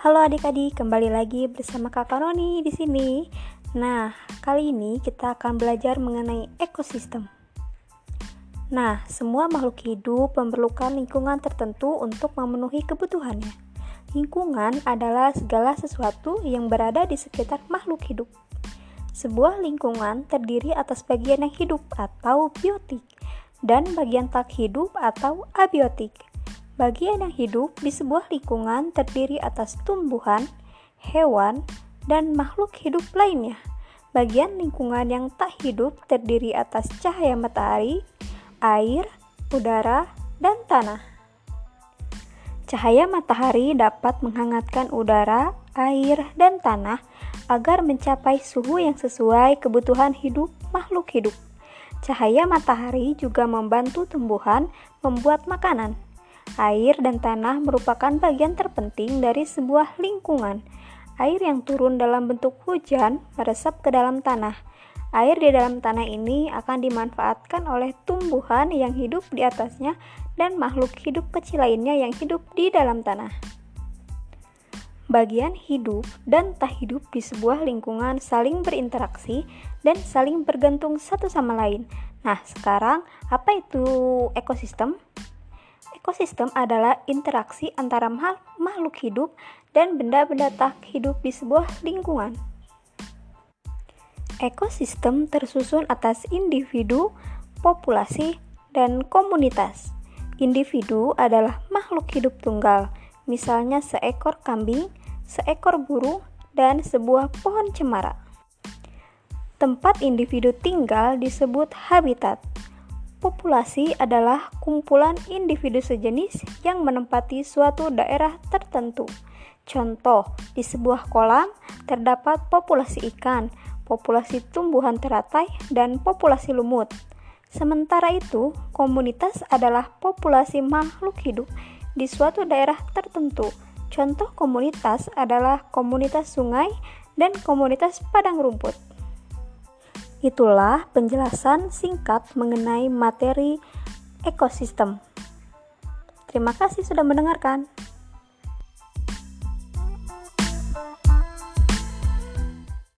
Halo adik-adik, kembali lagi bersama Kakak Roni di sini. Nah, kali ini kita akan belajar mengenai ekosistem. Nah, semua makhluk hidup memerlukan lingkungan tertentu untuk memenuhi kebutuhannya. Lingkungan adalah segala sesuatu yang berada di sekitar makhluk hidup. Sebuah lingkungan terdiri atas bagian yang hidup atau biotik dan bagian tak hidup atau abiotik. Bagian yang hidup di sebuah lingkungan terdiri atas tumbuhan, hewan, dan makhluk hidup lainnya. Bagian lingkungan yang tak hidup terdiri atas cahaya matahari, air, udara, dan tanah. Cahaya matahari dapat menghangatkan udara, air, dan tanah agar mencapai suhu yang sesuai kebutuhan hidup makhluk hidup. Cahaya matahari juga membantu tumbuhan membuat makanan. Air dan tanah merupakan bagian terpenting dari sebuah lingkungan. Air yang turun dalam bentuk hujan meresap ke dalam tanah. Air di dalam tanah ini akan dimanfaatkan oleh tumbuhan yang hidup di atasnya dan makhluk hidup kecil lainnya yang hidup di dalam tanah. Bagian hidup dan tak hidup di sebuah lingkungan saling berinteraksi dan saling bergantung satu sama lain. Nah, sekarang apa itu ekosistem? Ekosistem adalah interaksi antara makhluk hidup dan benda-benda tak hidup di sebuah lingkungan. Ekosistem tersusun atas individu, populasi, dan komunitas. Individu adalah makhluk hidup tunggal, misalnya seekor kambing, seekor burung, dan sebuah pohon cemara. Tempat individu tinggal disebut habitat. Populasi adalah kumpulan individu sejenis yang menempati suatu daerah tertentu. Contoh, di sebuah kolam terdapat populasi ikan, populasi tumbuhan teratai, dan populasi lumut. Sementara itu, komunitas adalah populasi makhluk hidup di suatu daerah tertentu. Contoh komunitas adalah komunitas sungai dan komunitas padang rumput. Itulah penjelasan singkat mengenai materi ekosistem. Terima kasih sudah mendengarkan.